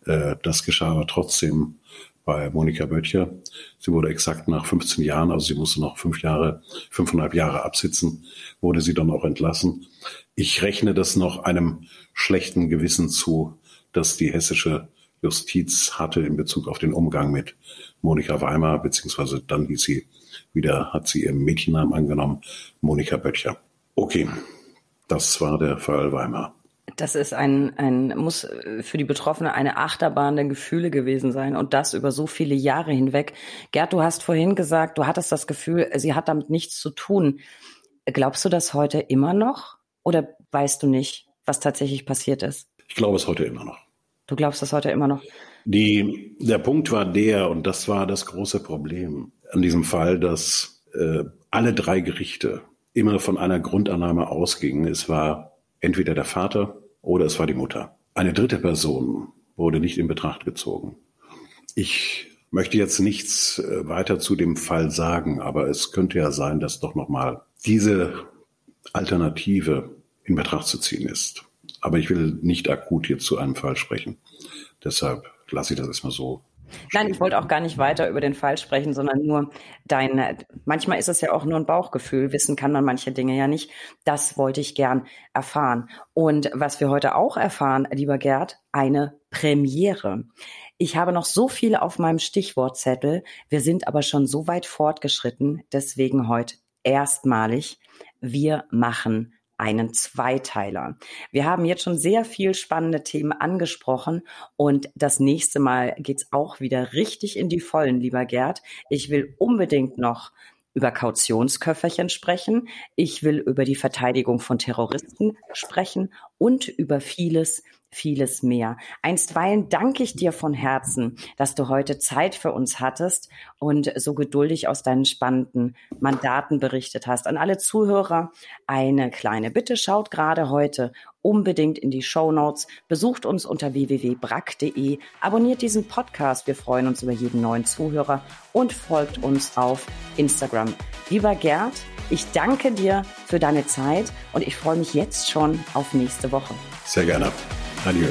Äh, das geschah aber trotzdem bei Monika Böttcher. Sie wurde exakt nach 15 Jahren, also sie musste noch fünf Jahre, fünfeinhalb Jahre absitzen, wurde sie dann auch entlassen. Ich rechne das noch einem schlechten Gewissen zu, dass die hessische Justiz hatte in Bezug auf den Umgang mit Monika Weimar, beziehungsweise dann hieß sie wieder, hat sie ihren Mädchennamen angenommen, Monika Böttcher. Okay, das war der Fall Weimar. Das ist ein, ein, muss für die Betroffene eine Achterbahn der Gefühle gewesen sein und das über so viele Jahre hinweg. Gerd, du hast vorhin gesagt, du hattest das Gefühl, sie hat damit nichts zu tun. Glaubst du das heute immer noch oder weißt du nicht, was tatsächlich passiert ist? Ich glaube es heute immer noch. Du glaubst das heute immer noch? Die, der Punkt war der, und das war das große Problem an diesem Fall, dass äh, alle drei Gerichte immer von einer Grundannahme ausgingen. Es war entweder der Vater oder es war die Mutter. Eine dritte Person wurde nicht in Betracht gezogen. Ich möchte jetzt nichts äh, weiter zu dem Fall sagen, aber es könnte ja sein, dass doch nochmal diese Alternative in Betracht zu ziehen ist. Aber ich will nicht akut jetzt zu einem Fall sprechen. Deshalb lasse ich das erstmal so Nein, ich wollte auch gar nicht weiter über den Fall sprechen, sondern nur dein, manchmal ist es ja auch nur ein Bauchgefühl, wissen kann man manche Dinge ja nicht. Das wollte ich gern erfahren. Und was wir heute auch erfahren, lieber Gerd, eine Premiere. Ich habe noch so viel auf meinem Stichwortzettel. Wir sind aber schon so weit fortgeschritten. Deswegen heute erstmalig. Wir machen einen Zweiteiler. Wir haben jetzt schon sehr viel spannende Themen angesprochen und das nächste Mal geht's auch wieder richtig in die Vollen, lieber Gerd. Ich will unbedingt noch über Kautionsköfferchen sprechen. Ich will über die Verteidigung von Terroristen sprechen und über vieles, vieles mehr. Einstweilen danke ich dir von Herzen, dass du heute Zeit für uns hattest und so geduldig aus deinen spannenden Mandaten berichtet hast. An alle Zuhörer eine kleine Bitte. Schaut gerade heute unbedingt in die Show Notes. Besucht uns unter www.brack.de. Abonniert diesen Podcast. Wir freuen uns über jeden neuen Zuhörer und folgt uns auf Instagram. Lieber Gerd, ich danke dir für deine Zeit und ich freue mich jetzt schon auf nächste Woche. Sehr gerne. Adieu.